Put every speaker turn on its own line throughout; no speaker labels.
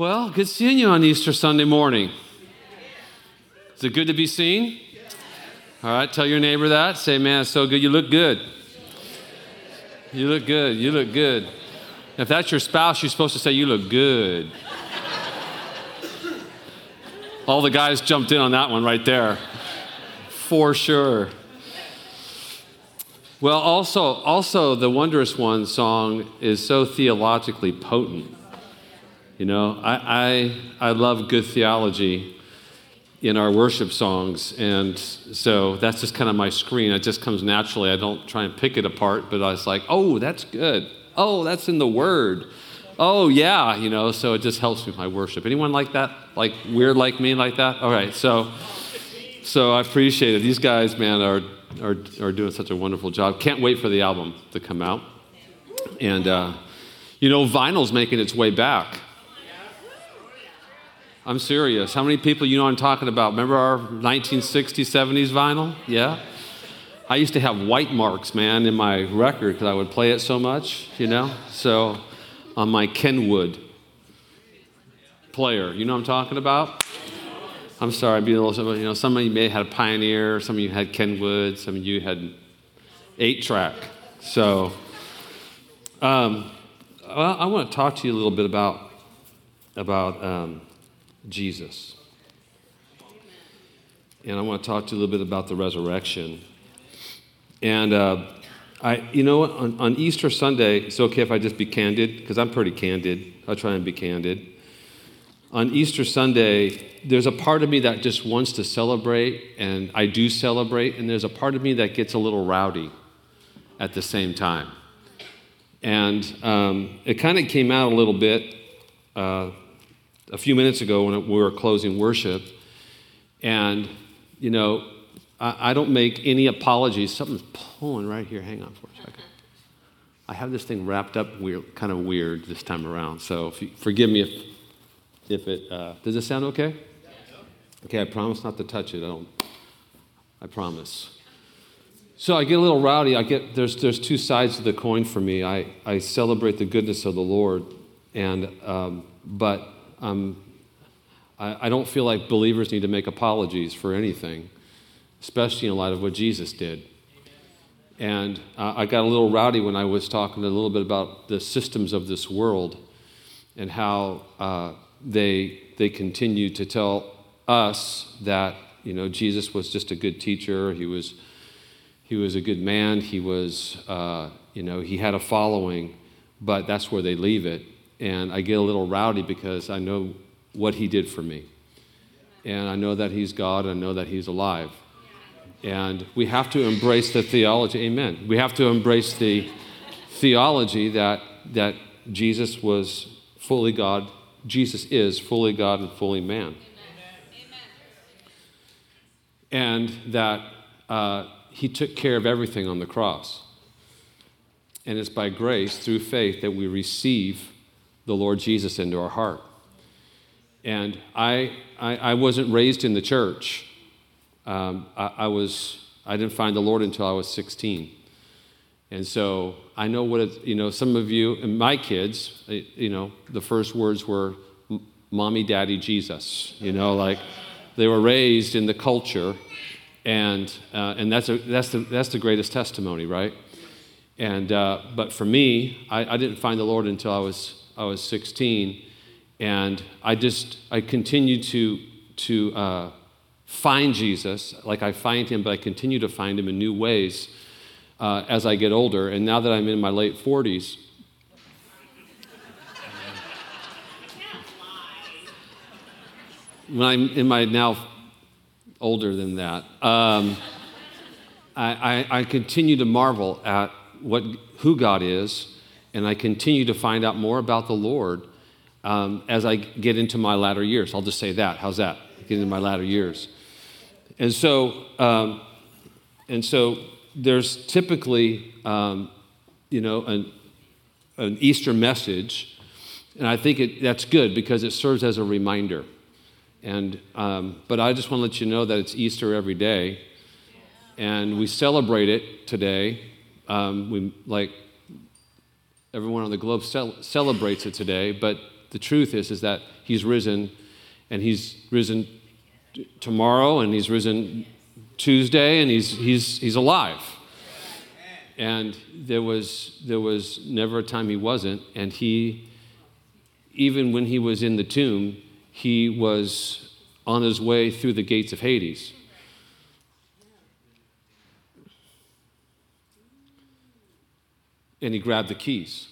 Well, good seeing you on Easter Sunday morning. Is it good to be seen? All right, tell your neighbor that. Say, man, it's so good. You look good. You look good. You look good. If that's your spouse, you're supposed to say, You look good. All the guys jumped in on that one right there. For sure. Well, also, also the Wondrous One song is so theologically potent. You know, I, I, I love good theology in our worship songs, and so that's just kind of my screen. It just comes naturally. I don't try and pick it apart, but I was like, oh, that's good. Oh, that's in the Word. Oh, yeah, you know, so it just helps me with my worship. Anyone like that? Like weird like me like that? All right, so so I appreciate it. These guys, man, are are, are doing such a wonderful job. Can't wait for the album to come out. And, uh, you know, vinyl's making its way back. I'm serious. How many people you know I'm talking about? Remember our 1960s, 70s vinyl? Yeah? I used to have white marks, man, in my record because I would play it so much, you know? So on my Kenwood player, you know I'm talking about? I'm sorry, I'm being a little, you know, some of you may have had a Pioneer, some of you had Kenwood, some of you had eight track. So, um, well, I want to talk to you a little bit about, about um, Jesus. And I want to talk to you a little bit about the resurrection. And uh, I, you know, on, on Easter Sunday, it's okay if I just be candid, because I'm pretty candid. I'll try and be candid on Easter Sunday, there's a part of me that just wants to celebrate, and I do celebrate, and there's a part of me that gets a little rowdy at the same time. And um, it kind of came out a little bit uh, a few minutes ago when we were closing worship. And, you know, I, I don't make any apologies. Something's pulling right here. Hang on for a second. I have this thing wrapped up weird, kind of weird this time around. So you, forgive me if if it uh, does it sound okay? Okay, I promise not to touch it. I don't. I promise. So I get a little rowdy. I get there's there's two sides to the coin for me. I I celebrate the goodness of the Lord, and um, but um, I, I don't feel like believers need to make apologies for anything, especially in light of what Jesus did. And uh, I got a little rowdy when I was talking a little bit about the systems of this world and how uh, they, they continue to tell us that, you know, Jesus was just a good teacher. He was, he was a good man. He was, uh, you know, he had a following, but that's where they leave it. And I get a little rowdy because I know what he did for me. And I know that he's God. I know that he's alive. And we have to embrace the theology. Amen. We have to embrace the theology that, that Jesus was fully God Jesus is fully God and fully man. Amen. And that uh, he took care of everything on the cross. And it's by grace, through faith, that we receive the Lord Jesus into our heart. And I, I, I wasn't raised in the church. Um, I, I, was, I didn't find the Lord until I was 16. And so I know what it, you know, some of you, and my kids, eh, you know, the first words were mommy, daddy, Jesus. You know, like they were raised in the culture, and, uh, and that's, a, that's, the, that's the greatest testimony, right? And, uh, but for me, I, I didn't find the Lord until I was, I was 16. And I just, I continued to, to uh, find Jesus, like I find him, but I continue to find him in new ways uh, as I get older. And now that I'm in my late 40s, when I'm in my now older than that, um, I, I, I continue to marvel at what, who God is, and I continue to find out more about the Lord um, as I get into my latter years. I'll just say that. How's that? Get into my latter years. And so, um, and so there's typically, um, you know, an, an Easter message, and I think it, that's good because it serves as a reminder. And, um, but I just want to let you know that it's Easter every day, and we celebrate it today. Um, we like everyone on the globe celebrates it today, but the truth is, is that he's risen, and he's risen t- tomorrow, and he's risen Tuesday, and he's, he's, he's alive. And there was, there was never a time he wasn't, and he, even when he was in the tomb, he was on his way through the gates of Hades. And he grabbed the keys.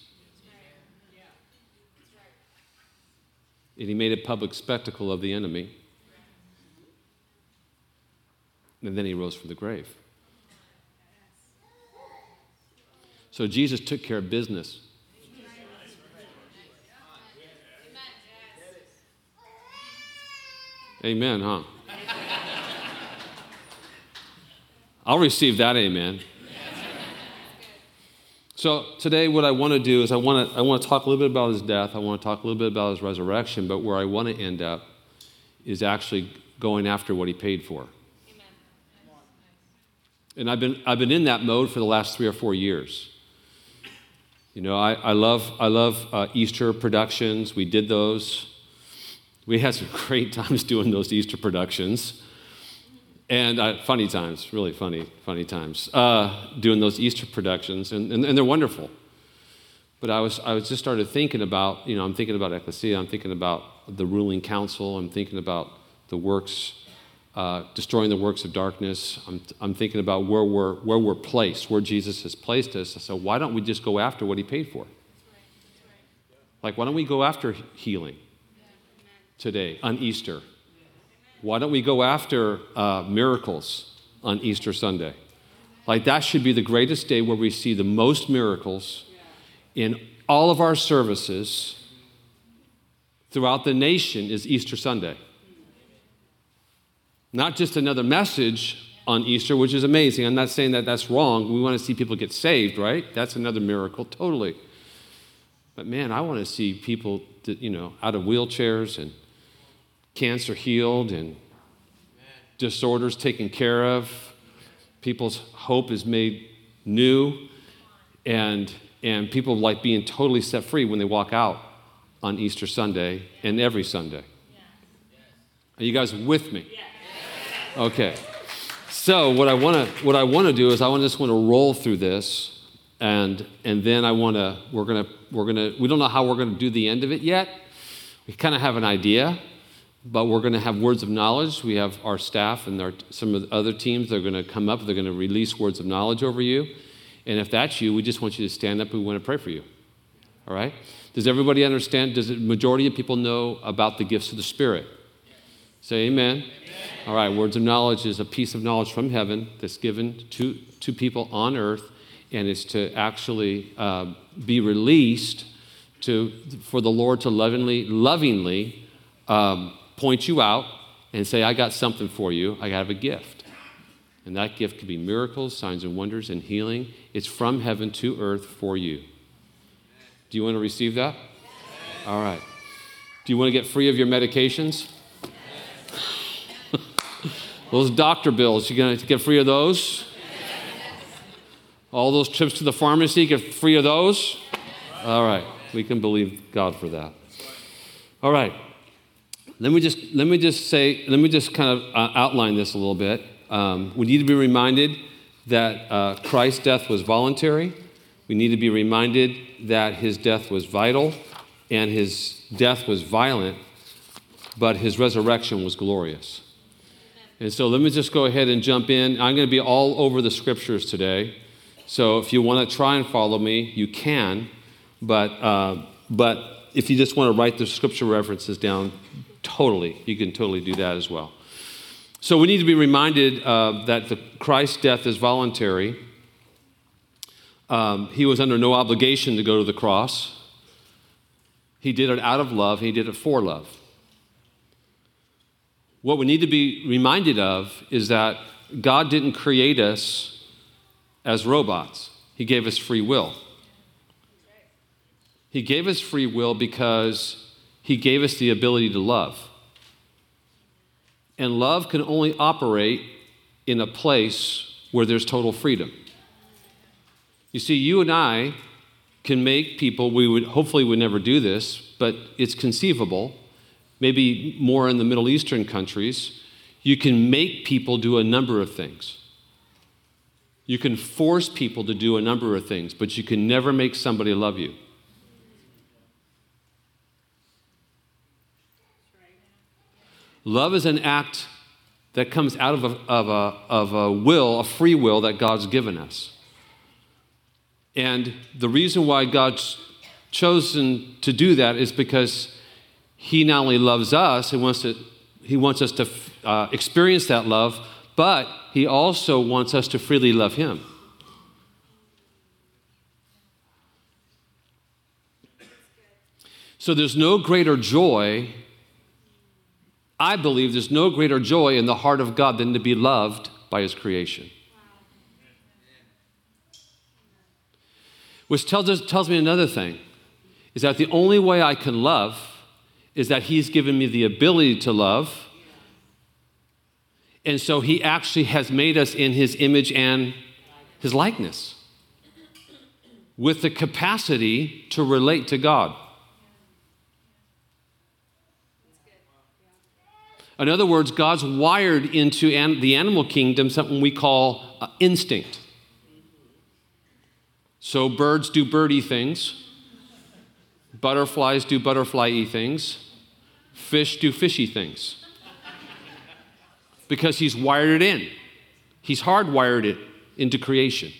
And he made a public spectacle of the enemy. And then he rose from the grave. So Jesus took care of business. Amen, huh? I'll receive that amen. So today, what I want to do is I want to I want to talk a little bit about his death. I want to talk a little bit about his resurrection. But where I want to end up is actually going after what he paid for. And I've been I've been in that mode for the last three or four years. You know, I, I love I love uh, Easter productions. We did those. We had some great times doing those Easter productions. And uh, funny times, really funny, funny times, uh, doing those Easter productions, and, and, and, they're wonderful. But I was, I was just started thinking about, you know, I'm thinking about ecclesia, I'm thinking about the ruling council, I'm thinking about the works, uh, destroying the works of darkness. I'm, I'm thinking about where we're, where we're placed, where Jesus has placed us. So why don't we just go after what he paid for? Like, why don't we go after healing today on Easter? Why don't we go after uh, miracles on Easter Sunday? Like, that should be the greatest day where we see the most miracles in all of our services throughout the nation is Easter Sunday. Not just another message on Easter, which is amazing. I'm not saying that that's wrong. We want to see people get saved, right? That's another miracle, totally. But man, I want to see people, you know, out of wheelchairs and cancer healed and disorders taken care of. People's hope is made new, and, and people like being totally set free when they walk out on Easter Sunday and every Sunday. Are you guys with me? Okay. So what I want to what I want to do is I just want to roll through this, and and then I want to we're gonna we're gonna we don't know how we're gonna do the end of it yet. We kind of have an idea, but we're going to have words of knowledge. We have our staff and our, some of the other teams. They're going to come up. They're going to release words of knowledge over you. And if that's you, we just want you to stand up. We want to pray for you. All right? Does everybody understand? Does the majority of people know about the gifts of the Spirit? Say amen. amen. All right, words of knowledge is a piece of knowledge from heaven that's given to, to people on earth, and is to actually uh, be released to, for the Lord to lovingly, lovingly um, point you out and say, I got something for you. I have a gift. And that gift could be miracles, signs and wonders, and healing. It's from heaven to earth for you. Do you want to receive that? All right. Do you want to get free of your medications? those doctor bills, you going to get free of those? All those trips to the pharmacy, get free of those? All right. We can believe God for that. All right. Let me just let me just say let me just kind of uh, outline this a little bit. Um, we need to be reminded that uh, Christ's death was voluntary. We need to be reminded that his death was vital, and his death was violent, but his resurrection was glorious. And so let me just go ahead and jump in. I'm going to be all over the scriptures today. So if you want to try and follow me, you can. But, uh, but if you just want to write the scripture references down, Totally. You can totally do that as well. So we need to be reminded uh, that the Christ's death is voluntary. Um, he was under no obligation to go to the cross. He did it out of love, he did it for love. What we need to be reminded of is that God didn't create us as robots, He gave us free will. He gave us free will because he gave us the ability to love. And love can only operate in a place where there's total freedom. You see, you and I can make people, we would hopefully would never do this, but it's conceivable, maybe more in the Middle Eastern countries. You can make people do a number of things. You can force people to do a number of things, but you can never make somebody love you. Love is an act that comes out of a, of, a, of a will, a free will that God's given us. And the reason why God's chosen to do that is because He not only loves us, He wants, to, he wants us to uh, experience that love, but He also wants us to freely love Him. So there's no greater joy I believe there's no greater joy in the heart of God than to be loved by his creation. Which tells, us, tells me another thing is that the only way I can love is that he's given me the ability to love. And so he actually has made us in his image and his likeness with the capacity to relate to God. In other words, God's wired into an, the animal kingdom something we call uh, instinct. So birds do birdy things, butterflies do butterfly things, fish do fishy things. because he's wired it in. He's hardwired it into creation.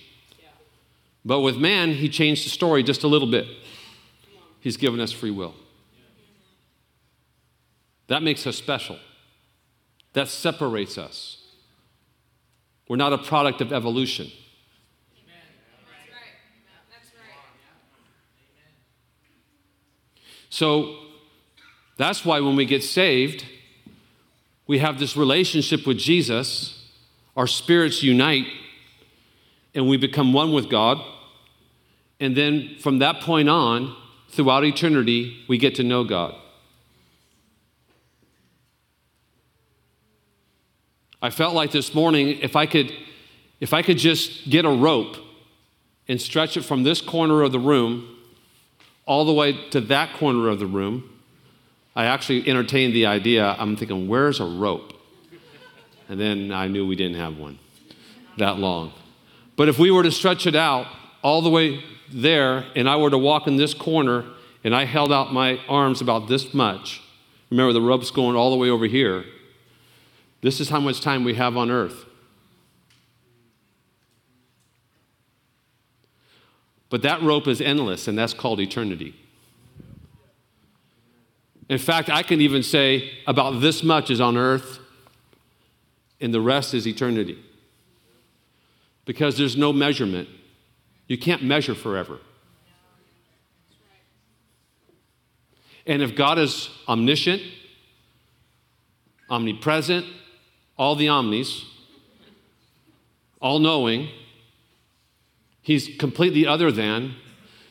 But with man, he changed the story just a little bit. He's given us free will. That makes us special that separates us. We're not a product of evolution. So that's why when we get saved, we have this relationship with Jesus, our spirits unite, and we become one with God. And then from that point on, throughout eternity, we get to know God. I felt like this morning if I could if I could just get a rope and stretch it from this corner of the room all the way to that corner of the room, I actually entertained the idea. I'm thinking, where's a rope? And then I knew we didn't have one that long. But if we were to stretch it out all the way there and I were to walk in this corner and I held out my arms about this much, remember the rope's going all the way over here this is how much time we have on earth. But that rope is endless, and that's called eternity. In fact, I can even say about this much is on earth, and the rest is eternity. Because there's no measurement. You can't measure forever. And if God is omniscient, omnipresent, all the omnis, all knowing, he's completely other than,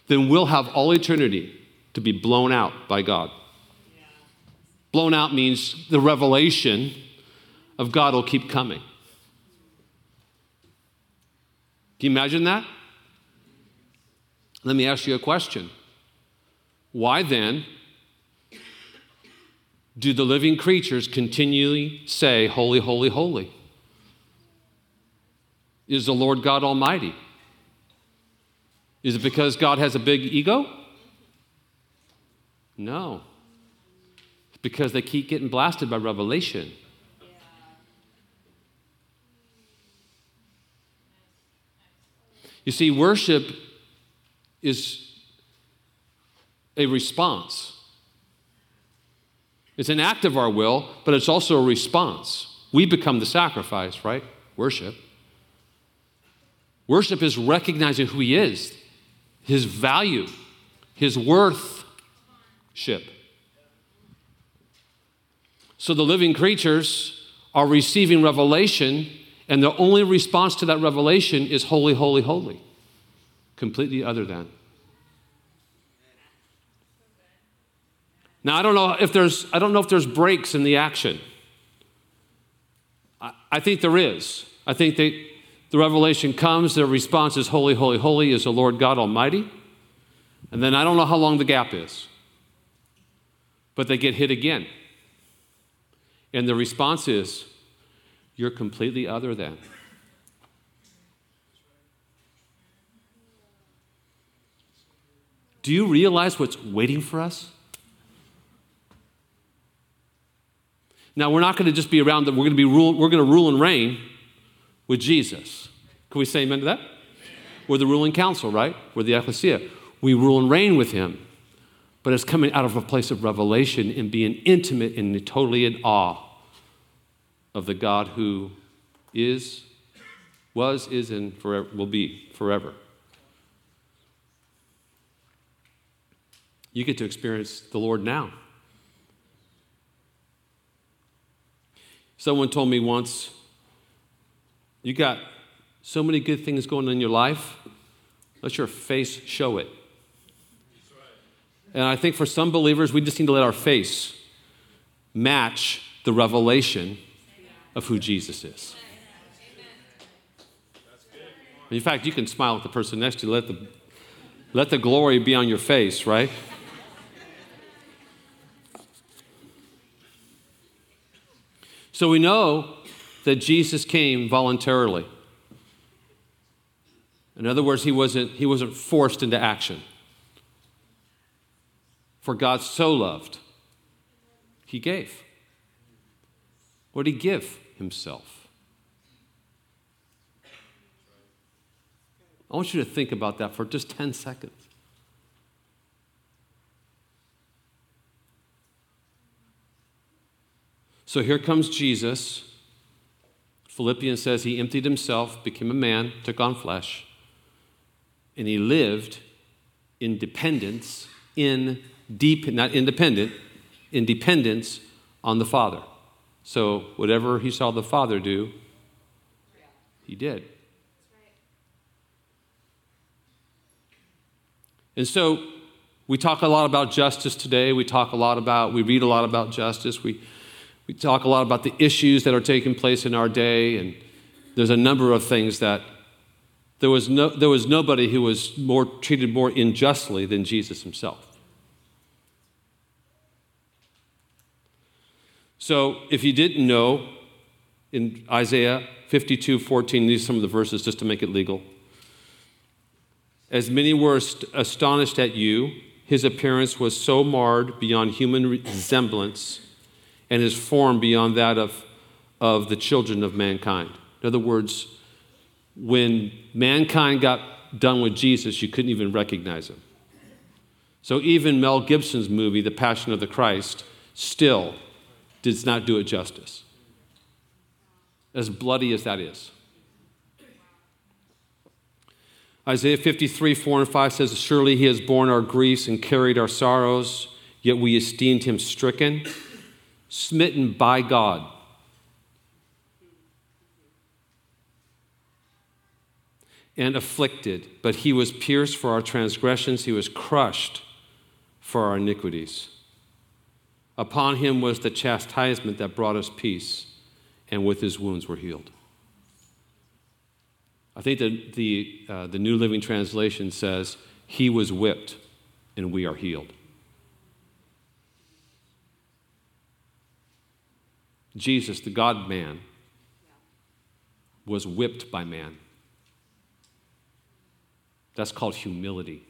then we'll have all eternity to be blown out by God. Blown out means the revelation of God will keep coming. Can you imagine that? Let me ask you a question. Why then do the living creatures continually say, Holy, holy, holy? Is the Lord God Almighty? Is it because God has a big ego? No. It's because they keep getting blasted by revelation. You see, worship is a response. It's an act of our will, but it's also a response. We become the sacrifice, right? Worship. Worship is recognizing who He is, His value, His worth. Ship. So the living creatures are receiving revelation, and the only response to that revelation is holy, holy, holy. Completely other than. Now, I don't know if there's, I don't know if there's breaks in the action. I, I think there is. I think the revelation comes, their response is, Holy, holy, holy is the Lord God Almighty. And then I don't know how long the gap is. But they get hit again. And the response is, You're completely other than. Do you realize what's waiting for us? Now, we're not going to just be around, we're going to, be rule, we're going to rule and reign with Jesus. Can we say amen to that? We're the ruling council, right? We're the ecclesia. We rule and reign with him. But it's coming out of a place of revelation and being intimate and totally in awe of the God who is, was, is, and forever, will be forever. You get to experience the Lord now. Someone told me once, you got so many good things going on in your life, let your face show it. And I think for some believers, we just need to let our face match the revelation of who Jesus is. In fact, you can smile at the person next to you. Let the, let the glory be on your face, right? So we know that Jesus came voluntarily. In other words, he wasn't, he wasn't forced into action. For God so loved, he gave. What did he give? Himself. I want you to think about that for just 10 seconds. So here comes Jesus. Philippians says he emptied himself, became a man, took on flesh, and he lived in dependence, in deep, not independent, in dependence on the Father. So whatever he saw the Father do, he did. And so we talk a lot about justice today. We talk a lot about, we read a lot about justice. We we talk a lot about the issues that are taking place in our day, and there's a number of things that there was, no, there was nobody who was more treated more unjustly than Jesus himself. So, if you didn't know, in Isaiah 52 14, these are some of the verses just to make it legal. As many were astonished at you, his appearance was so marred beyond human resemblance and his form beyond that of, of the children of mankind. In other words, when mankind got done with Jesus, you couldn't even recognize him. So even Mel Gibson's movie, The Passion of the Christ, still does not do it justice. As bloody as that is. Isaiah 53, 4 and 5 says, Surely he has borne our griefs and carried our sorrows, yet we esteemed him stricken smitten by God. And afflicted, but he was pierced for our transgressions, he was crushed for our iniquities. Upon him was the chastisement that brought us peace, and with his wounds we were healed. I think that the, uh, the New Living Translation says, He was whipped, and we are healed. Jesus, the God man, was whipped by man. That's called humility.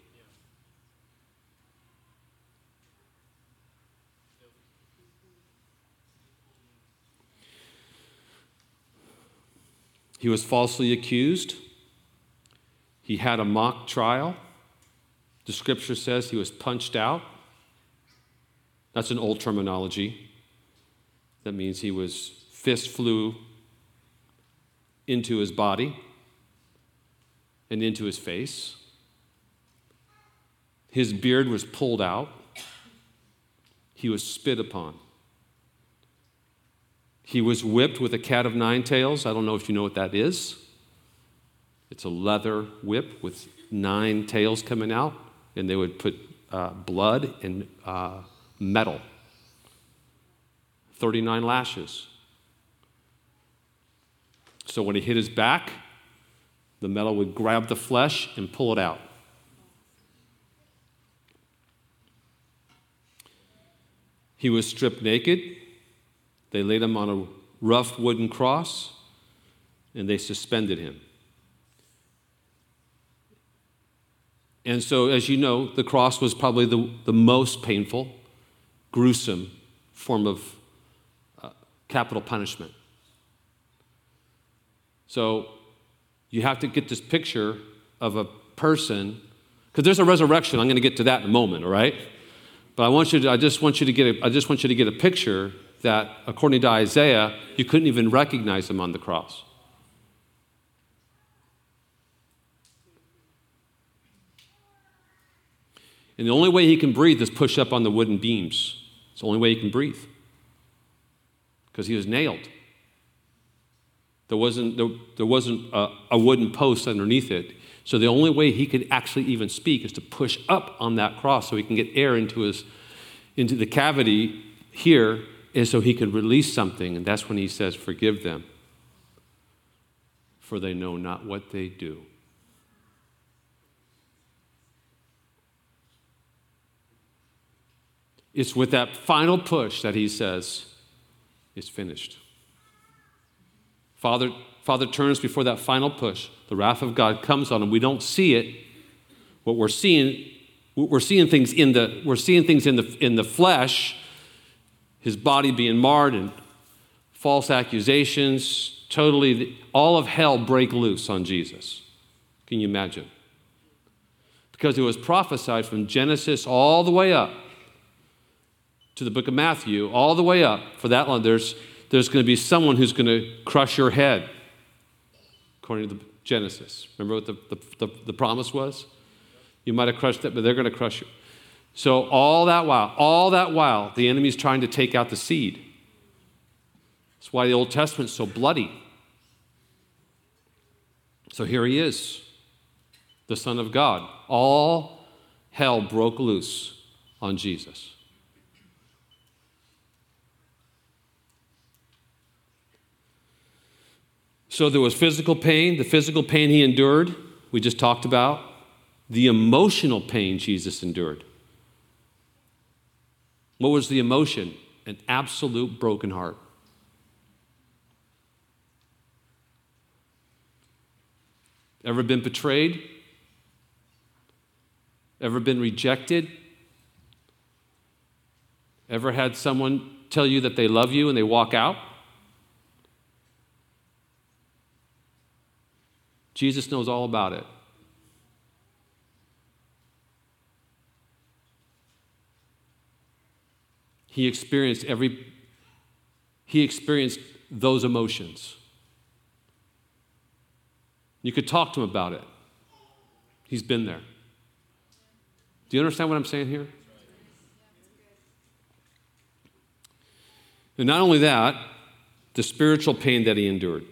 He was falsely accused. He had a mock trial. The scripture says he was punched out. That's an old terminology. That means he was fist flew into his body and into his face. His beard was pulled out. He was spit upon. He was whipped with a cat of nine tails. I don't know if you know what that is. It's a leather whip with nine tails coming out, and they would put uh, blood and uh, metal 39 lashes. So when he hit his back, the metal would grab the flesh and pull it out. He was stripped naked. They laid him on a rough wooden cross and they suspended him. And so, as you know, the cross was probably the, the most painful, gruesome form of capital punishment. So, you have to get this picture of a person, because there's a resurrection. I'm going to get to that in a moment, all right? But I want you to, I just want you to get a, I just want you to get a picture that, according to Isaiah, you couldn't even recognize him on the cross. And the only way he can breathe is push up on the wooden beams. It's the only way he can breathe because he was nailed. There wasn't, there, there wasn't a, a, wooden post underneath it. So the only way he could actually even speak is to push up on that cross so he can get air into, his, into the cavity here and so he could release something. And that's when he says, Forgive them, for they know not what they do. It's with that final push that he says, It's finished. Father, Father turns before that final push. The wrath of God comes on him. We don't see it. What we're seeing, we're seeing things in the, we're seeing things in the, in the flesh, his body being marred and false accusations, totally, all of hell break loose on Jesus. Can you imagine? Because it was prophesied from Genesis all the way up to the book of Matthew, all the way up, for that long, there's, there's going to be someone who's going to crush your head, according to the Genesis. Remember what the, the, the, the promise was? You might have crushed it, but they're going to crush you. So, all that while, all that while, the enemy's trying to take out the seed. That's why the Old Testament's so bloody. So, here he is, the Son of God. All hell broke loose on Jesus. So there was physical pain, the physical pain he endured, we just talked about, the emotional pain Jesus endured. What was the emotion? An absolute broken heart. Ever been betrayed? Ever been rejected? Ever had someone tell you that they love you and they walk out? Jesus knows all about it. He experienced every he experienced those emotions. You could talk to him about it. He's been there. Do you understand what I'm saying here? And not only that, the spiritual pain that he endured.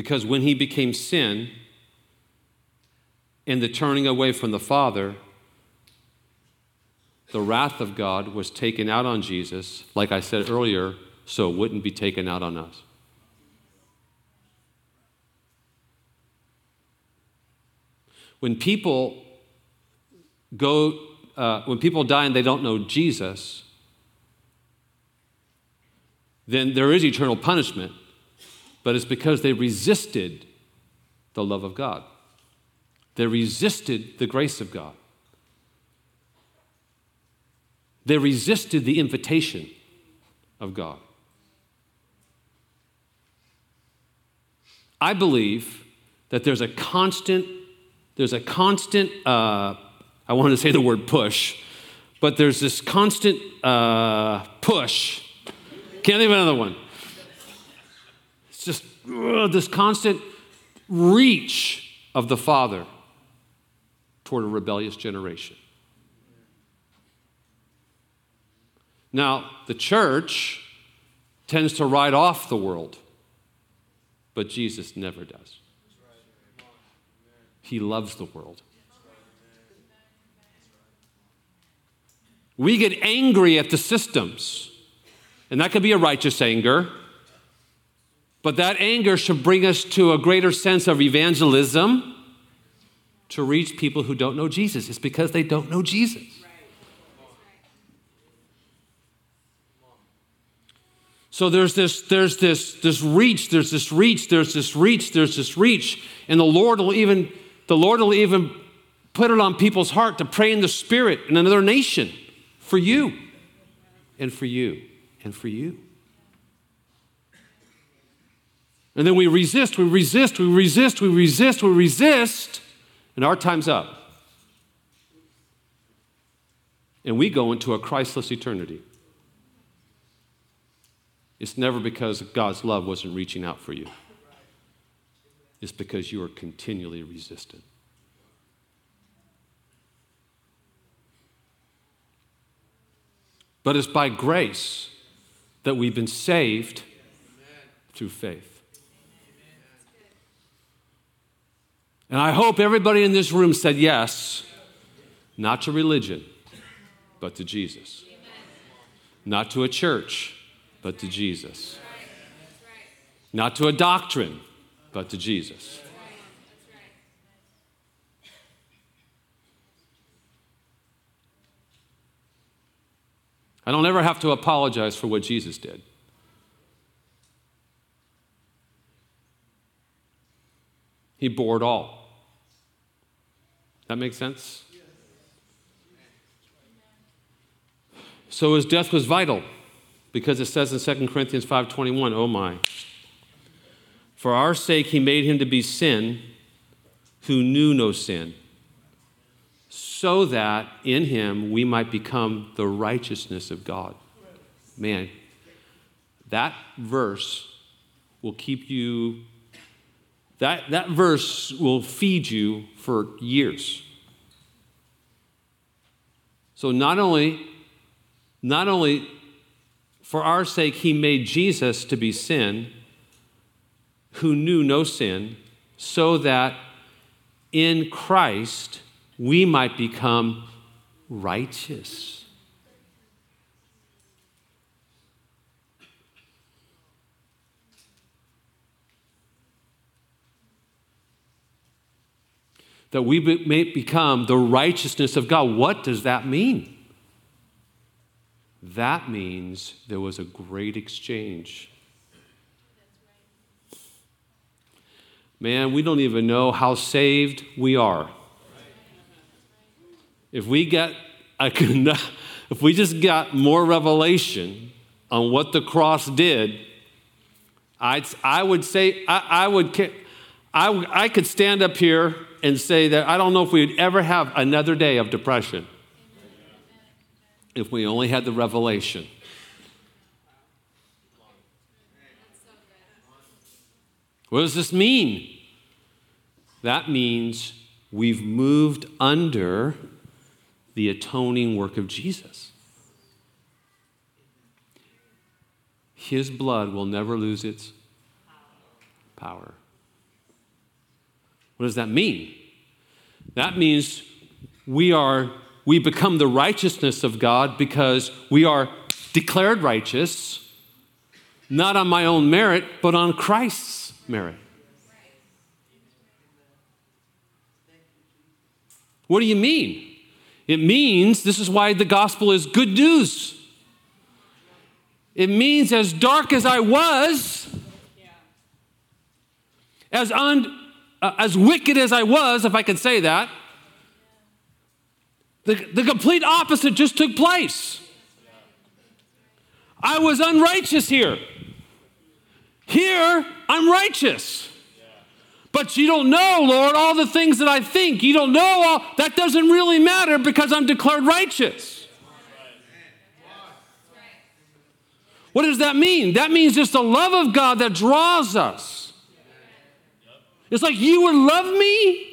Because when he became sin and the turning away from the Father, the wrath of God was taken out on Jesus, like I said earlier, so it wouldn't be taken out on us. When people go, uh, when people die and they don't know Jesus, then there is eternal punishment but it's because they resisted the love of God. They resisted the grace of God. They resisted the invitation of God. I believe that there's a constant, there's a constant, uh, I want to say the word push, but there's this constant uh, push. Can't think of another one it's just ugh, this constant reach of the Father toward a rebellious generation. Now, the church tends to write off the world, but Jesus never does. He loves the world. We get angry at the systems, and that could be a righteous anger. But that anger should bring us to a greater sense of evangelism to reach people who don't know Jesus. It's because they don't know Jesus. So there's this, there's this, this reach, there's this reach, there's this reach, there's this reach. And the Lord will even, the Lord will even put it on people's heart to pray in the spirit in another nation for you and for you and for you. And then we resist, we resist, we resist, we resist, we resist, and our time's up. And we go into a Christless eternity. It's never because God's love wasn't reaching out for you, it's because you are continually resistant. But it's by grace that we've been saved through faith. And I hope everybody in this room said yes, not to religion, but to Jesus. Not to a church, but to Jesus. Not to a doctrine, but to Jesus. I don't ever have to apologize for what Jesus did. He bore it all. That makes sense? So his death was vital because it says in 2 Corinthians 5:21, "Oh my. For our sake he made him to be sin who knew no sin, so that in him we might become the righteousness of God." Man, that verse will keep you that, that verse will feed you for years. So not only not only for our sake, he made Jesus to be sin, who knew no sin, so that in Christ we might become righteous. That we may become the righteousness of God. What does that mean? That means there was a great exchange. Man, we don't even know how saved we are. If we get, if we just got more revelation on what the cross did, I'd, I would say, I, I would, I, I could stand up here and say that I don't know if we'd ever have another day of depression if we only had the revelation. What does this mean? That means we've moved under the atoning work of Jesus. His blood will never lose its power. What does that mean? That means we are we become the righteousness of God because we are declared righteous, not on my own merit, but on Christ's merit. What do you mean? It means this is why the gospel is good news. It means as dark as I was, as, un, uh, as wicked as I was, if I can say that, the, the complete opposite just took place. I was unrighteous here. Here, I'm righteous. But you don't know, Lord, all the things that I think. You don't know all that doesn't really matter because I'm declared righteous. What does that mean? That means just the love of God that draws us. It's like you would love me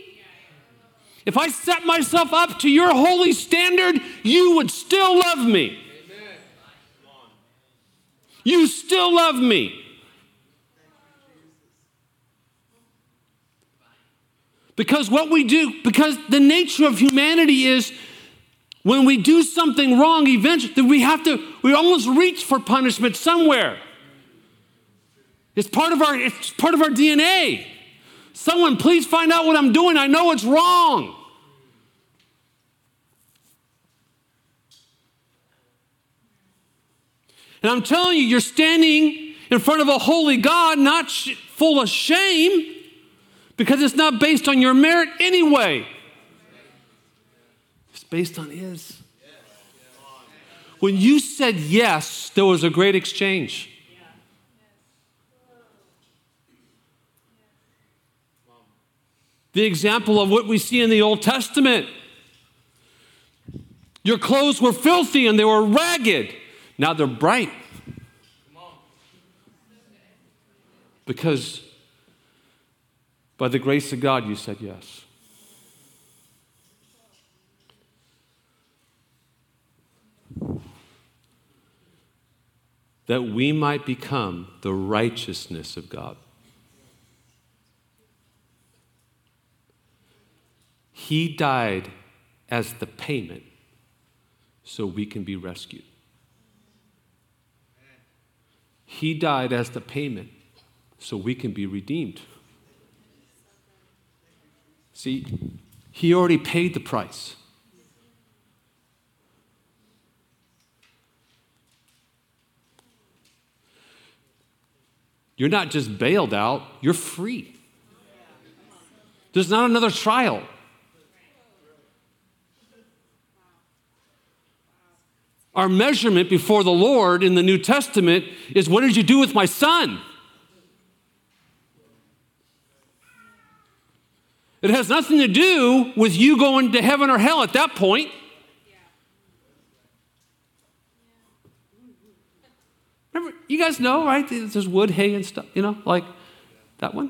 if I set myself up to your holy standard, you would still love me. You still love me. Because what we do, because the nature of humanity is when we do something wrong, eventually we have to, we almost reach for punishment somewhere. It's part of our, it's part of our DNA. Someone, please find out what I'm doing. I know it's wrong. And I'm telling you, you're standing in front of a holy God, not sh- full of shame, because it's not based on your merit anyway. It's based on His. When you said yes, there was a great exchange. The example of what we see in the Old Testament. Your clothes were filthy and they were ragged. Now they're bright. Because by the grace of God, you said yes. That we might become the righteousness of God. He died as the payment so we can be rescued. He died as the payment so we can be redeemed. See, He already paid the price. You're not just bailed out, you're free. There's not another trial. Our measurement before the Lord in the New Testament is what did you do with my son? It has nothing to do with you going to heaven or hell at that point. Remember, you guys know, right? There's wood, hay, and stuff, you know, like that one.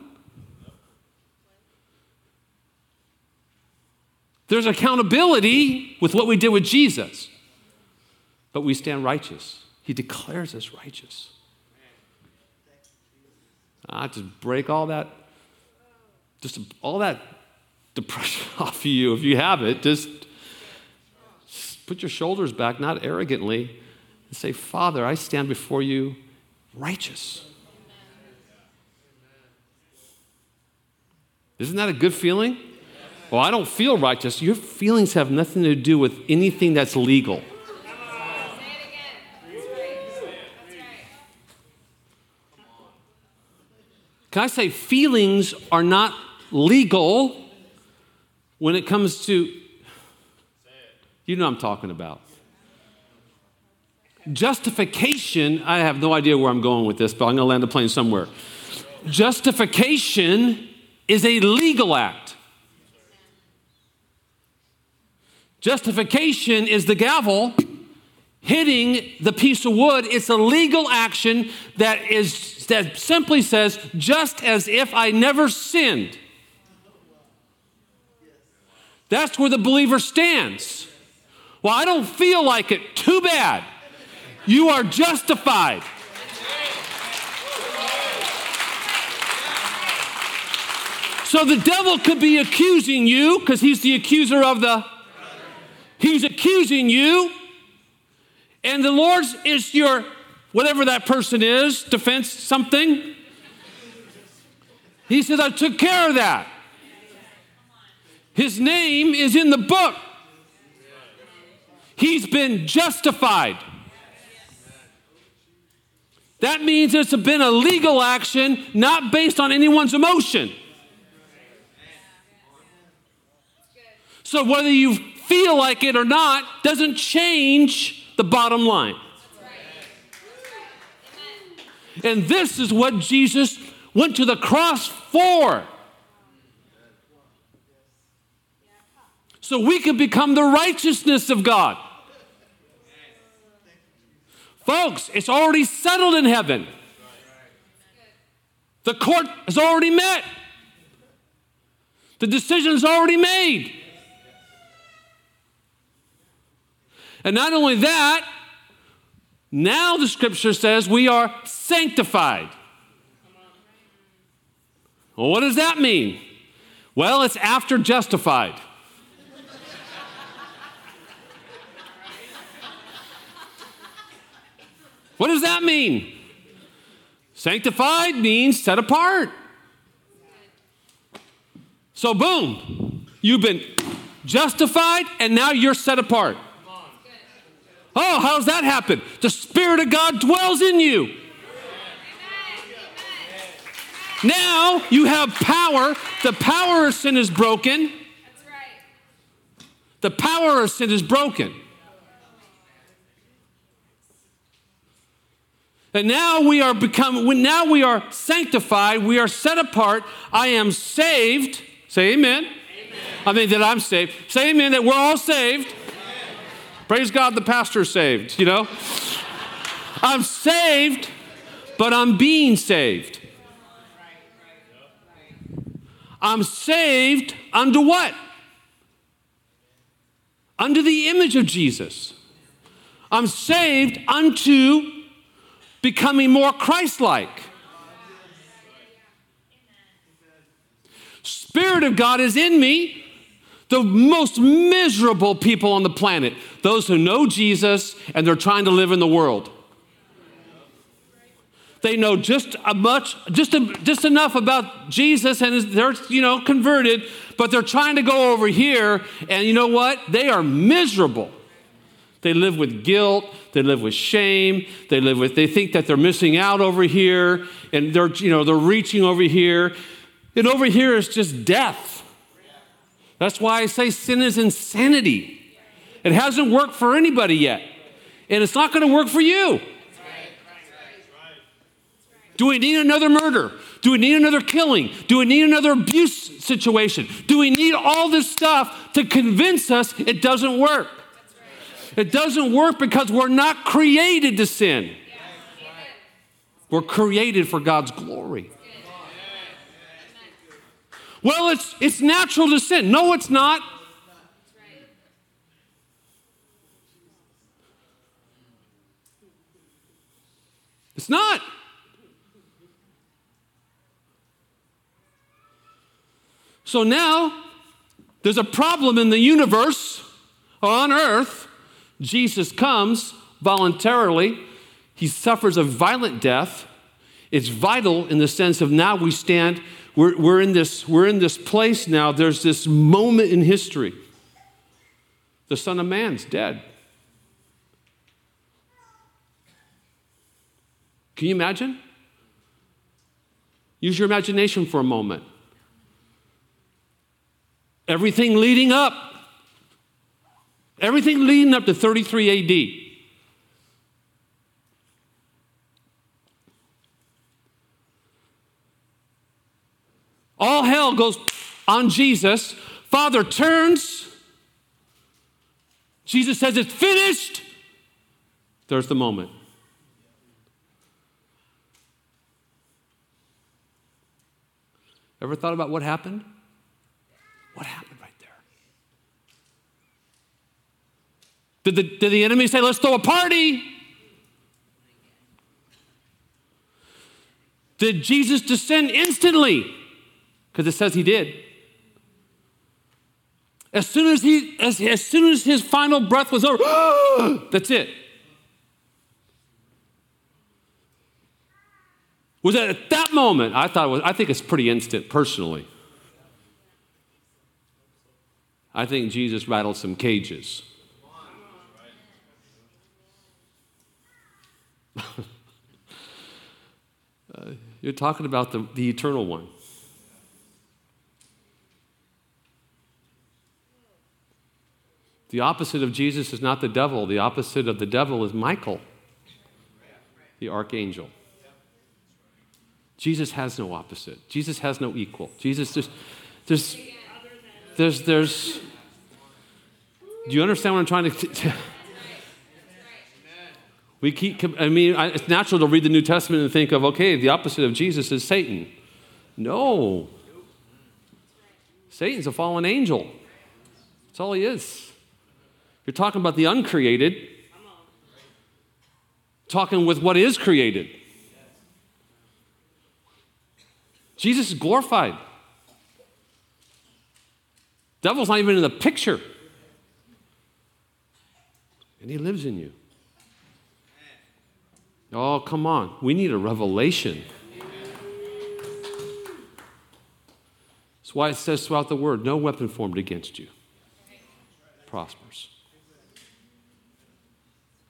There's accountability with what we did with Jesus, but we stand righteous. He declares us righteous. I just break all that, just all that depression off of you if you have it. Just put your shoulders back, not arrogantly, and say, Father, I stand before you righteous. Isn't that a good feeling? Well, I don't feel righteous. Your feelings have nothing to do with anything that's legal. Can I say feelings are not legal when it comes to, you know I'm talking about. Justification, I have no idea where I'm going with this, but I'm going to land the plane somewhere. Justification is a legal act. Justification is the gavel hitting the piece of wood. It's a legal action that is that simply says, just as if I never sinned. That's where the believer stands. Well, I don't feel like it. Too bad. You are justified. So the devil could be accusing you because he's the accuser of the. He's accusing you. And the Lord is your, whatever that person is, defense something. He says, I took care of that. His name is in the book. He's been justified. That means it's been a legal action, not based on anyone's emotion. So whether you feel like it or not doesn't change the bottom line. And this is what Jesus went to the cross for. so we can become the righteousness of God. Folks, it's already settled in heaven. The court has already met. The decision is already made. And not only that, now the scripture says we are sanctified. Well, what does that mean? Well, it's after justified. What does that mean? Sanctified means set apart. So, boom, you've been justified and now you're set apart. Oh, how's that happen? The Spirit of God dwells in you. Now you have power. The power of sin is broken. The power of sin is broken. And now we are become now we are sanctified, we are set apart. I am saved. Say amen. amen. I mean that I'm saved. Say amen that we're all saved. Praise God the pastor saved, you know? I'm saved, but I'm being saved. I'm saved unto what? Unto the image of Jesus. I'm saved unto becoming more Christ like. Spirit of God is in me. The most miserable people on the planet, those who know Jesus and they're trying to live in the world. They know just a much, just, a, just enough about Jesus and they're, you know, converted, but they're trying to go over here, and you know what? They are miserable. They live with guilt, they live with shame, they live with, they think that they're missing out over here, and they're, you know, they're reaching over here. And over here is just death. That's why I say sin is insanity. It hasn't worked for anybody yet, and it's not going to work for you. Do we need another murder? Do we need another killing? Do we need another abuse situation? Do we need all this stuff to convince us it doesn't work? It doesn't work because we're not created to sin. We're created for God's glory. Well, it's, it's natural to sin. No, it's not. It's not. So now there's a problem in the universe or on earth. Jesus comes voluntarily, he suffers a violent death. It's vital in the sense of now we stand, we're, we're, in this, we're in this place now. There's this moment in history. The Son of Man's dead. Can you imagine? Use your imagination for a moment. Everything leading up. Everything leading up to 33 AD. All hell goes on Jesus. Father turns. Jesus says, It's finished. There's the moment. Ever thought about what happened? What happened right there? Did the, did the enemy say, let's throw a party? Did Jesus descend instantly? Because it says he did. As soon as, he, as, as soon as his final breath was over, that's it. Was that at that moment? I thought was, I think it's pretty instant personally. I think Jesus rattled some cages. uh, you're talking about the, the eternal one. The opposite of Jesus is not the devil. The opposite of the devil is Michael, the archangel. Jesus has no opposite. Jesus has no equal. Jesus just, there's, there's, there's, do you understand what I'm trying to? we keep, I mean, it's natural to read the New Testament and think of, okay, the opposite of Jesus is Satan. No. Satan's a fallen angel. That's all he is. You're talking about the uncreated, talking with what is created. Jesus is glorified. Devil's not even in the picture and He lives in you. Oh, come on. We need a revelation. That's why it says throughout the word no weapon formed against you prospers.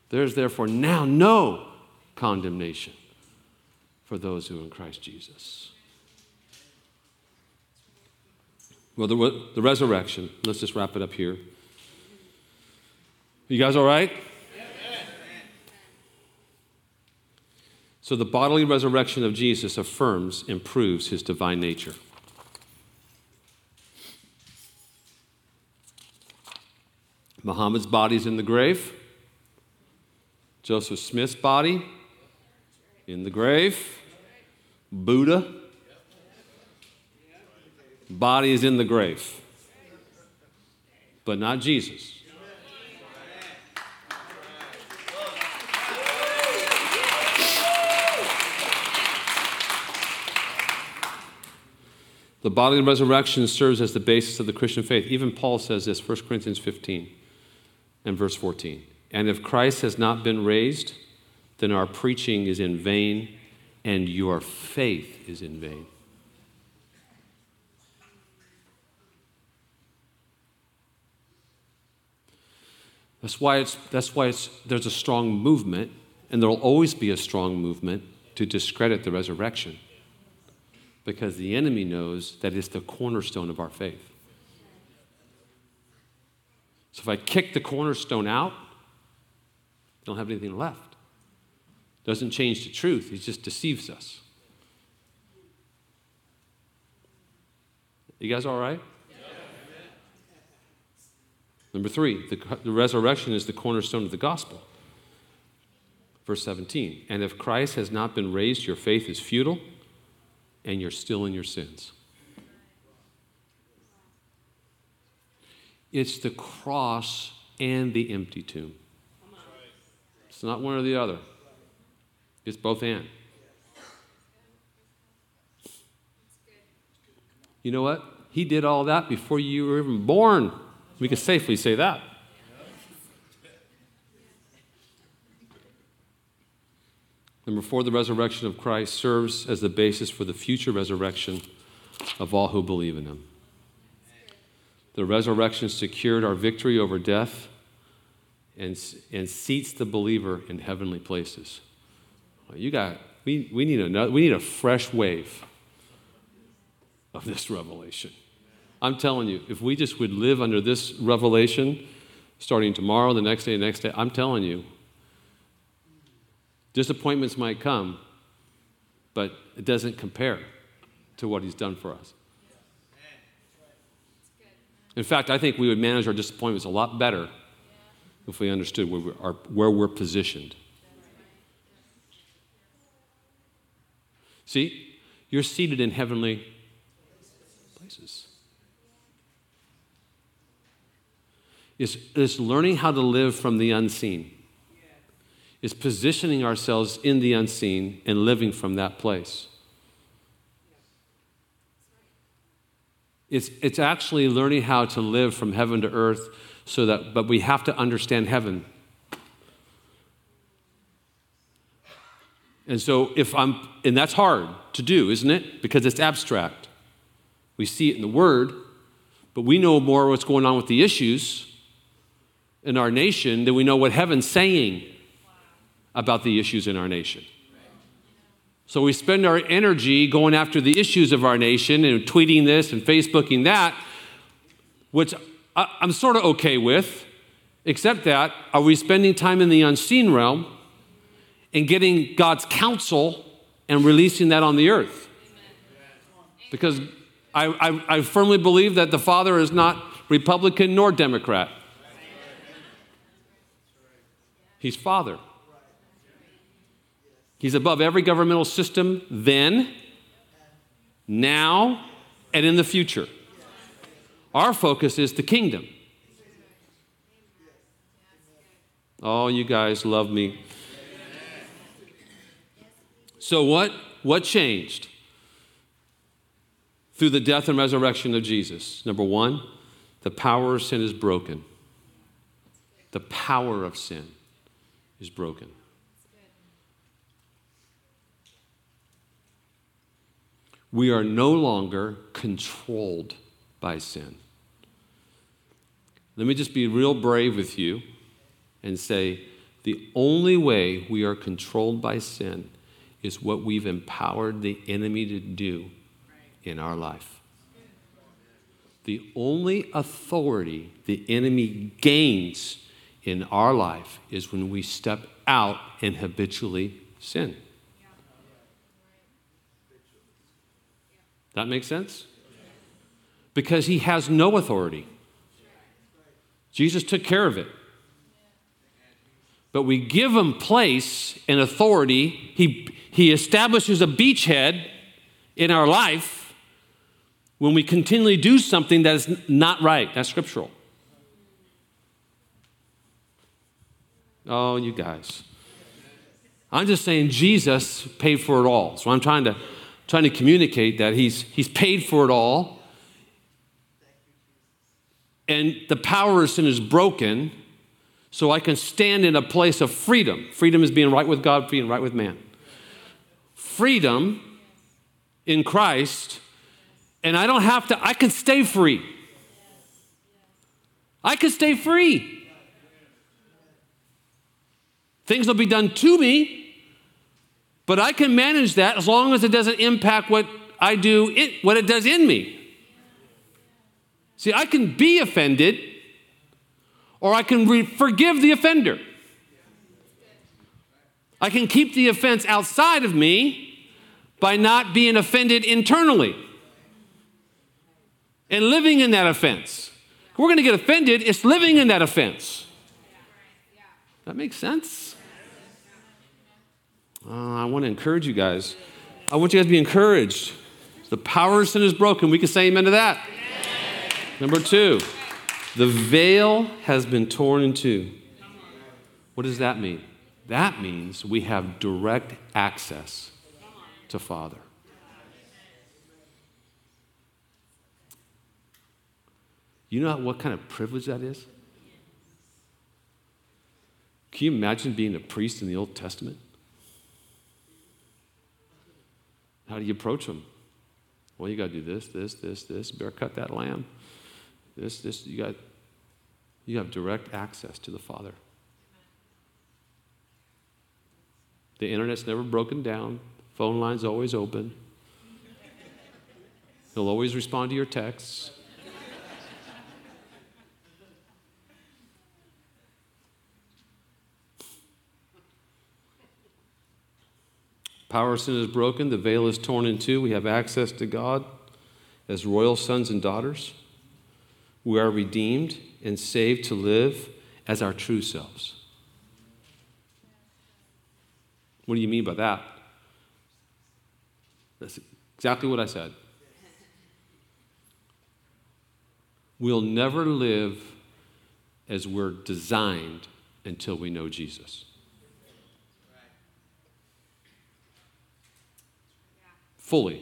There's therefore now no condemnation for those who are in Christ Jesus. Well, the, the resurrection, let's just wrap it up here. You guys all right? So, the bodily resurrection of Jesus affirms and proves his divine nature. Muhammad's body's in the grave. Joseph Smith's body in the grave. Buddha body is in the grave. But not Jesus. The bodily resurrection serves as the basis of the Christian faith. Even Paul says this, 1 Corinthians 15 and verse 14. And if Christ has not been raised, then our preaching is in vain and your faith is in vain. That's why, it's, that's why it's, there's a strong movement, and there will always be a strong movement to discredit the resurrection. Because the enemy knows that it's the cornerstone of our faith. So if I kick the cornerstone out, I don't have anything left. Doesn't change the truth, he just deceives us. You guys all right? Number three, the, the, resurrection is the cornerstone of the gospel. Verse 17, and if Christ has not been raised, your faith is futile and you're still in your sins. It's the cross and the empty tomb. It's not one or the other, it's both and. You know what? He did all that before you were even born. We can safely say that. Number four, the resurrection of Christ serves as the basis for the future resurrection of all who believe in him. The resurrection secured our victory over death and, and seats the believer in heavenly places. You got, we, we, need a, we need a fresh wave of this revelation. I'm telling you, if we just would live under this revelation, starting tomorrow, the next day, the next day, I'm telling you, disappointments might come, but it doesn't compare to what he's done for us. In fact, I think we would manage our disappointments a lot better if we understood where, we are, where we're positioned. See, you're seated in heavenly places. Is, is learning how to live from the unseen. Is positioning ourselves in the unseen and living from that place. It's, it's actually learning how to live from heaven to earth so that, but we have to understand heaven. And so if I'm, and that's hard to do, isn't it? Because it's abstract. We see it in the Word, but we know more what's going on with the issues in our nation than we know what heaven's saying about the issues in our nation. So we spend our energy going after the issues of our nation and tweeting this and Facebooking that, which I'm sort of okay with, except that are we spending time in the unseen realm and getting God's counsel and releasing that on the earth? Because I, I, I firmly believe that the Father is not Republican nor Democrat. He's Father. He's above every governmental system then, now, and in the future. Our focus is the kingdom. Oh, you guys love me. So, what, what changed through the death and resurrection of Jesus? Number one, the power of sin is broken. The power of sin is broken. We are no longer controlled by sin. Let me just be real brave with you and say The only way we are controlled by sin is what we've empowered the enemy to do in our life. The only authority the enemy gains in our life is when we step out and habitually sin. That makes sense? Because he has no authority. Jesus took care of it but we give him place and authority. He, he establishes a beachhead in our life when we continually do something that is not right. That's scriptural. Oh, you guys. I'm just saying Jesus paid for it all. So I'm trying to, trying to communicate that he's, he's paid for it all. And the power of sin is broken so I can stand in a place of freedom. Freedom is being right with God, being right with man. Freedom in Christ, and I don't have to, I can stay free. I can stay free. Things will be done to me, but I can manage that as long as it doesn't impact what I do, it, what it does in me. See, I can be offended or I can re- forgive the offender. I can keep the offense outside of me by not being offended internally and living in that offense. If we're going to get offended, it's living in that offense. That makes sense? Uh, I want to encourage you guys. I want you guys to be encouraged. The power of sin is broken. We can say amen to that. Number two. The veil has been torn in two. What does that mean? That means we have direct access to Father. You know what kind of privilege that is? Can you imagine being a priest in the Old Testament? How do you approach them? Well, you got to do this, this, this, this. Better cut that lamb. This, this, you got, you have direct access to the Father. The internet's never broken down. Phone line's always open. He'll always respond to your texts. Power of sin is broken. The veil is torn in two. We have access to God as royal sons and daughters. We are redeemed and saved to live as our true selves. What do you mean by that? That's exactly what I said. We'll never live as we're designed until we know Jesus. Fully.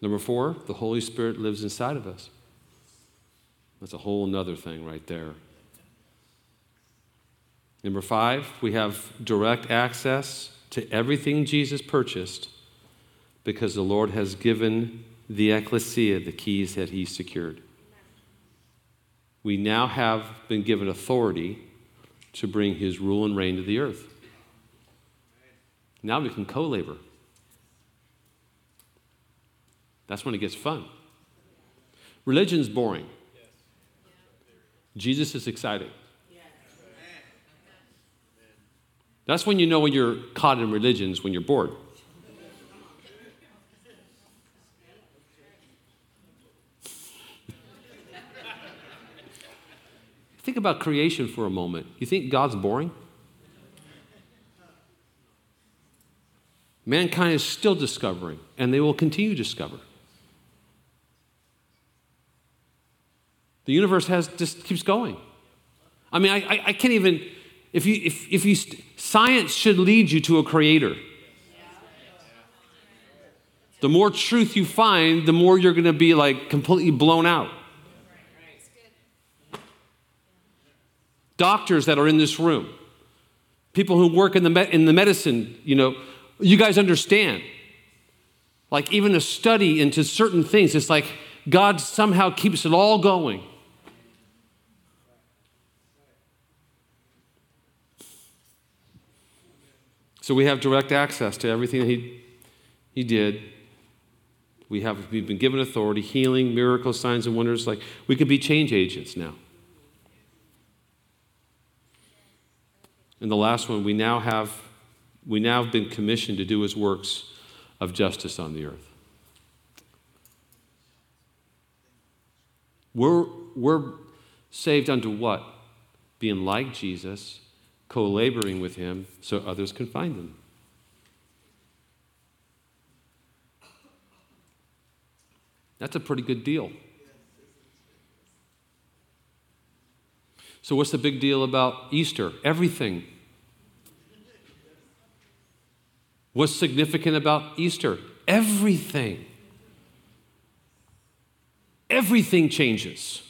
Number four, the Holy Spirit lives inside of us. That's a whole nother thing right there. Number five, we have direct access to everything Jesus purchased because the Lord has given the ecclesia the keys that he secured. We now have been given authority to bring his rule and reign to the earth. Now we can co labor. That's when it gets fun. Religion's boring. Jesus is exciting. That's when you know when you're caught in religions, when you're bored. Think about creation for a moment. You think God's boring? Mankind is still discovering, and they will continue to discover. The universe has just keeps going. I mean, I, I, can't even, if you, if, if you, science should lead you to a creator. The more truth you find, the more you're going to be like completely blown out. Doctors that are in this room, people who work in the, me- in the medicine, you know, you guys understand. Like even a study into certain things, it's like God somehow keeps it all going. So we have direct access to everything he, he did. We have, we've been given authority, healing, miracles, signs, and wonders. Like we could be change agents now. And the last one, we now have we now have been commissioned to do his works of justice on the earth. We're, we're saved unto what? Being like Jesus, co laboring with him so others can find him. That's a pretty good deal. So, what's the big deal about Easter? Everything. What's significant about Easter? Everything. Everything changes.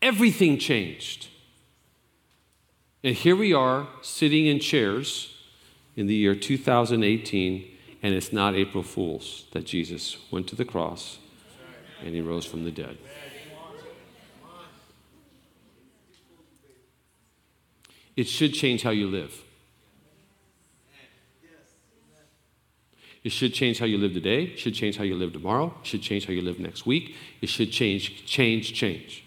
Everything changed. And here we are sitting in chairs in the year 2018, and it's not April Fool's that Jesus went to the cross and he rose from the dead. It should change how you live. It should change how you live today. It should change how you live tomorrow. It should change how you live next week. It should change, change, change.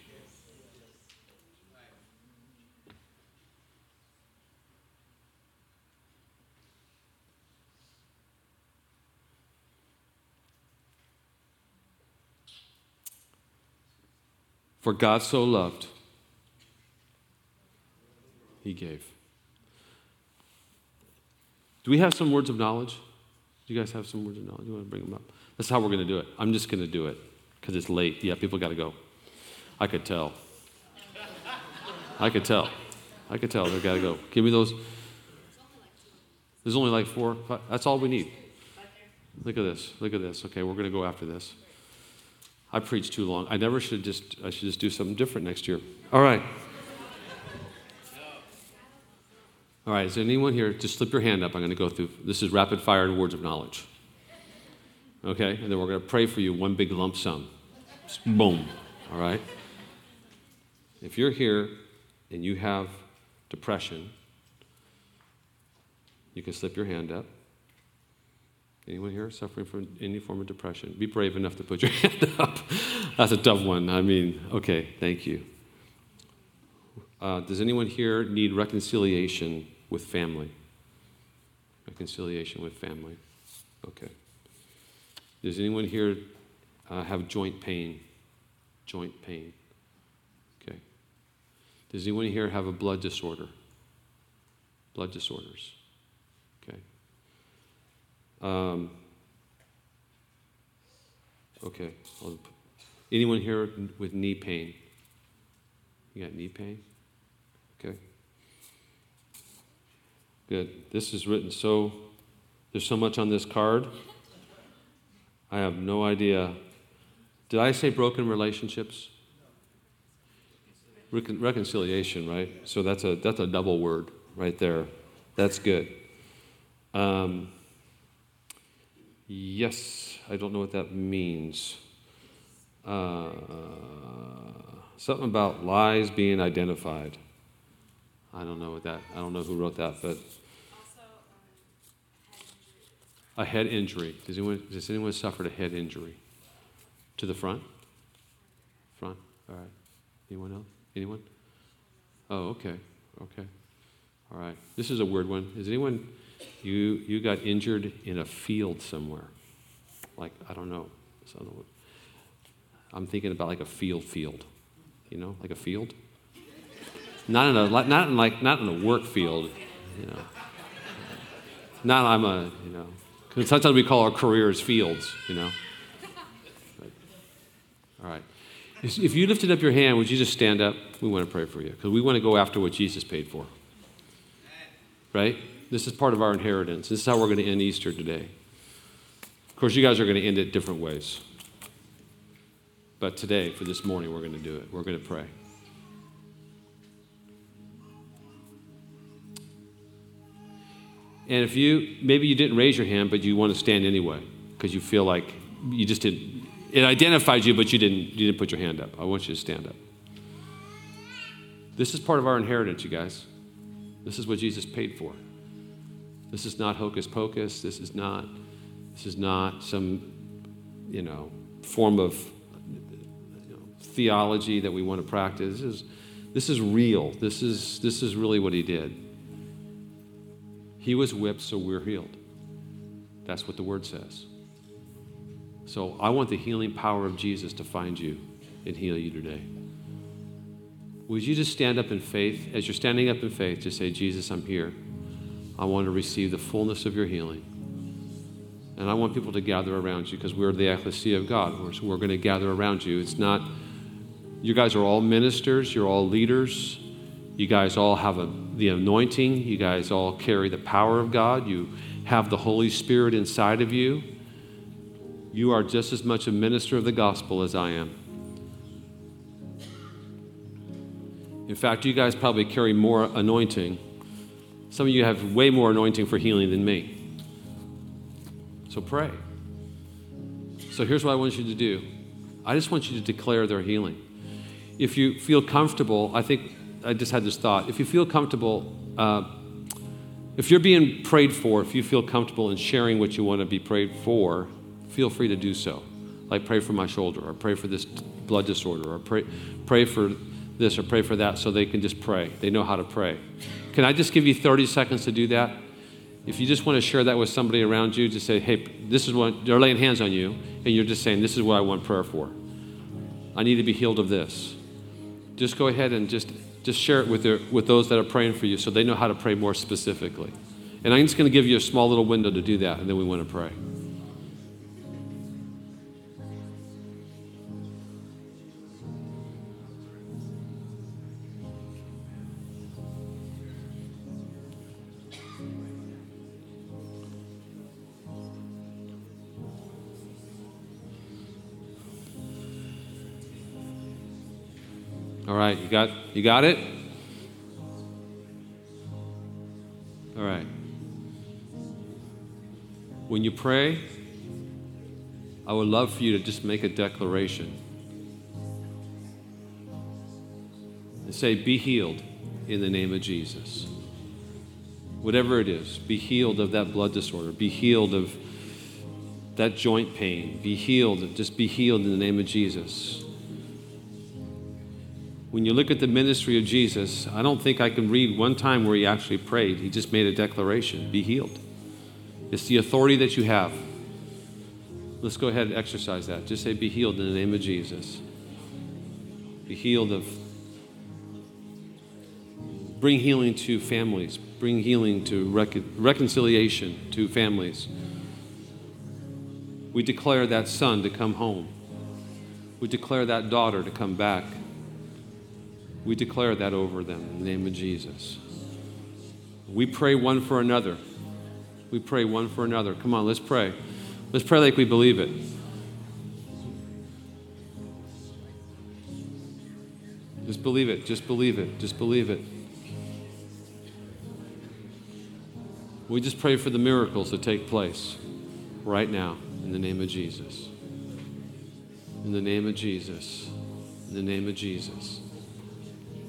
For God so loved, he gave. Do we have some words of knowledge? Do you guys have some words of knowledge? You want to bring them up? That's how we're going to do it. I'm just going to do it because it's late. Yeah, people got to go. I could tell. I could tell. I could tell. They got to go. Give me those. There's only like four. Five. That's all we need. Look at this. Look at this. Okay, we're going to go after this. I preached too long. I never should just. I should just do something different next year. All right. All right, is there anyone here? Just slip your hand up. I'm going to go through. This is rapid fire and words of knowledge. Okay? And then we're going to pray for you one big lump sum. Just boom. All right? If you're here and you have depression, you can slip your hand up. Anyone here suffering from any form of depression? Be brave enough to put your hand up. That's a tough one. I mean, okay, thank you. Uh, does anyone here need reconciliation with family. Reconciliation with family. Okay. Does anyone here uh, have joint pain? Joint pain. Okay. Does anyone here have a blood disorder? Blood disorders. Um, okay. Anyone here with knee pain? You got knee pain? Okay. Good. This is written so, there's so much on this card. I have no idea. Did I say broken relationships? Recon- reconciliation, right? So that's a, that's a double word right there. That's good. Um, yes, I don't know what that means. Uh, something about lies being identified. I don't know what that. I don't know who wrote that, but a head injury. Does anyone, does anyone suffered a head injury? To the front? Front? All right. Anyone else? Anyone? Oh, okay. Okay. All right. This is a weird one. Is anyone, you, you got injured in a field somewhere? Like, I don't know. I'm thinking about like a field field. You know, like a field? Not in a, not in like, not in a work field, you know. Not I'm a, you know, sometimes we call our careers fields, you know. But, all right. If you lifted up your hand, would you just stand up? We want to pray for you because we want to go after what Jesus paid for. Right? This is part of our inheritance. This is how we're going to end Easter today. Of course, you guys are going to end it different ways. But today, for this morning, we're going to do it. We're going to pray. And if you, maybe you didn't raise your hand, but you want to stand anyway because you feel like you just didn't, it identified you, but you didn't, you didn't put your hand up. I want you to stand up. This is part of our inheritance, you guys. This is what Jesus paid for. This is not hocus pocus. This is not, this is not some, you know, form of you know, theology that we want to practice. This is, this is real. This is, this is really what he did. He was whipped, so we're healed. That's what the word says. So I want the healing power of Jesus to find you and heal you today. Would you just stand up in faith? As you're standing up in faith, just say, Jesus, I'm here. I want to receive the fullness of your healing. And I want people to gather around you because we're the ecclesia of God. We're, we're going to gather around you. It's not, you guys are all ministers, you're all leaders. You guys all have a, the anointing. You guys all carry the power of God. You have the Holy Spirit inside of you. You are just as much a minister of the gospel as I am. In fact, you guys probably carry more anointing. Some of you have way more anointing for healing than me. So pray. So here's what I want you to do I just want you to declare their healing. If you feel comfortable, I think I just had this thought. If you feel comfortable, uh, if you're being prayed for, if you feel comfortable in sharing what you want to be prayed for, feel free to do so. Like pray for my shoulder, or pray for this blood disorder, or pray, pray for this, or pray for that, so they can just pray. They know how to pray. Can I just give you 30 seconds to do that? If you just want to share that with somebody around you, just say, hey, this is what they're laying hands on you, and you're just saying, this is what I want prayer for. I need to be healed of this. Just go ahead and just, just share it with, their, with those that are praying for you so they know how to pray more specifically. And I'm just going to give you a small little window to do that, and then we want to pray. Right, you got you got it? All right. When you pray, I would love for you to just make a declaration. And say, Be healed in the name of Jesus. Whatever it is, be healed of that blood disorder, be healed of that joint pain, be healed, just be healed in the name of Jesus when you look at the ministry of Jesus, I don't think I can read one time where he actually prayed. He just made a declaration be healed. It's the authority that you have. Let's go ahead and exercise that. Just say, Be healed in the name of Jesus. Be healed of. Bring healing to families. Bring healing to recon- reconciliation to families. We declare that son to come home. We declare that daughter to come back. We declare that over them in the name of Jesus. We pray one for another. We pray one for another. Come on, let's pray. Let's pray like we believe it. Just believe it. Just believe it. Just believe it. We just pray for the miracles to take place right now in the name of Jesus. In the name of Jesus. In the name of Jesus.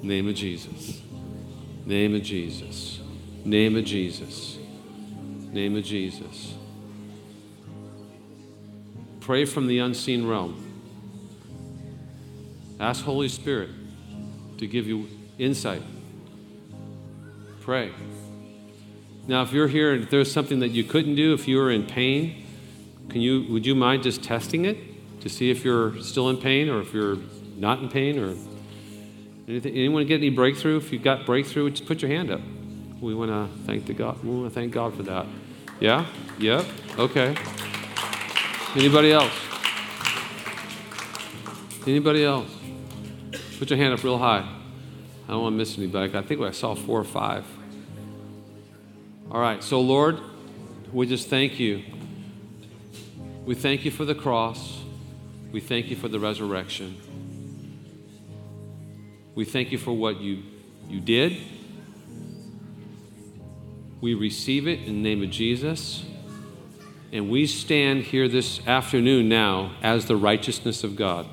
Name of Jesus. Name of Jesus. Name of Jesus. Name of Jesus. Pray from the unseen realm. Ask Holy Spirit to give you insight. Pray. Now, if you're here and there's something that you couldn't do, if you were in pain, can you, would you mind just testing it to see if you're still in pain or if you're not in pain or Anything, anyone get any breakthrough? If you got breakthrough, just put your hand up. We want to thank the God. We want to thank God for that. Yeah. Yep. Okay. Anybody else? Anybody else? Put your hand up real high. I don't want to miss anybody. I think I saw four or five. All right. So Lord, we just thank you. We thank you for the cross. We thank you for the resurrection. We thank you for what you, you did. We receive it in the name of Jesus. And we stand here this afternoon now as the righteousness of God.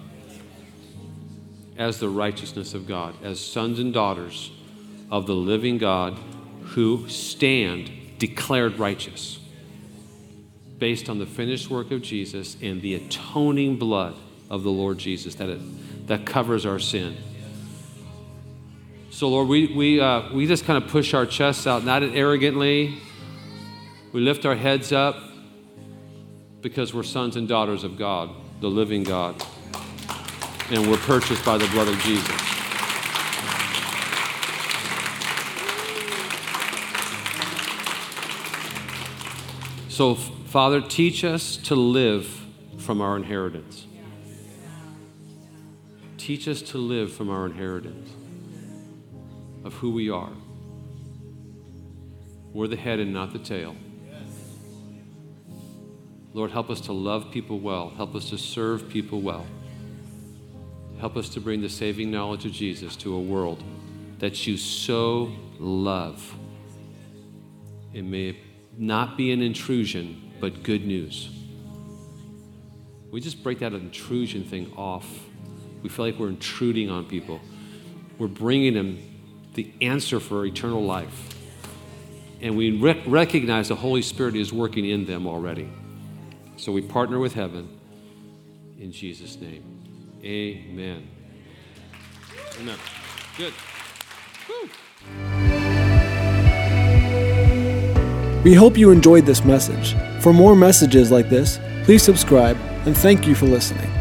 As the righteousness of God, as sons and daughters of the living God who stand declared righteous based on the finished work of Jesus and the atoning blood of the Lord Jesus that, it, that covers our sin. So, Lord, we, we, uh, we just kind of push our chests out, not arrogantly. We lift our heads up because we're sons and daughters of God, the living God. And we're purchased by the blood of Jesus. So, Father, teach us to live from our inheritance. Teach us to live from our inheritance of who we are. We're the head and not the tail. Lord, help us to love people well. Help us to serve people well. Help us to bring the saving knowledge of Jesus to a world that you so love. It may not be an intrusion, but good news. We just break that intrusion thing off. We feel like we're intruding on people. We're bringing them the answer for eternal life. And we rec- recognize the Holy Spirit is working in them already. So we partner with heaven in Jesus' name. Amen. Amen. Good. Woo.
We hope you enjoyed this message. For more messages like this, please subscribe and thank you for listening.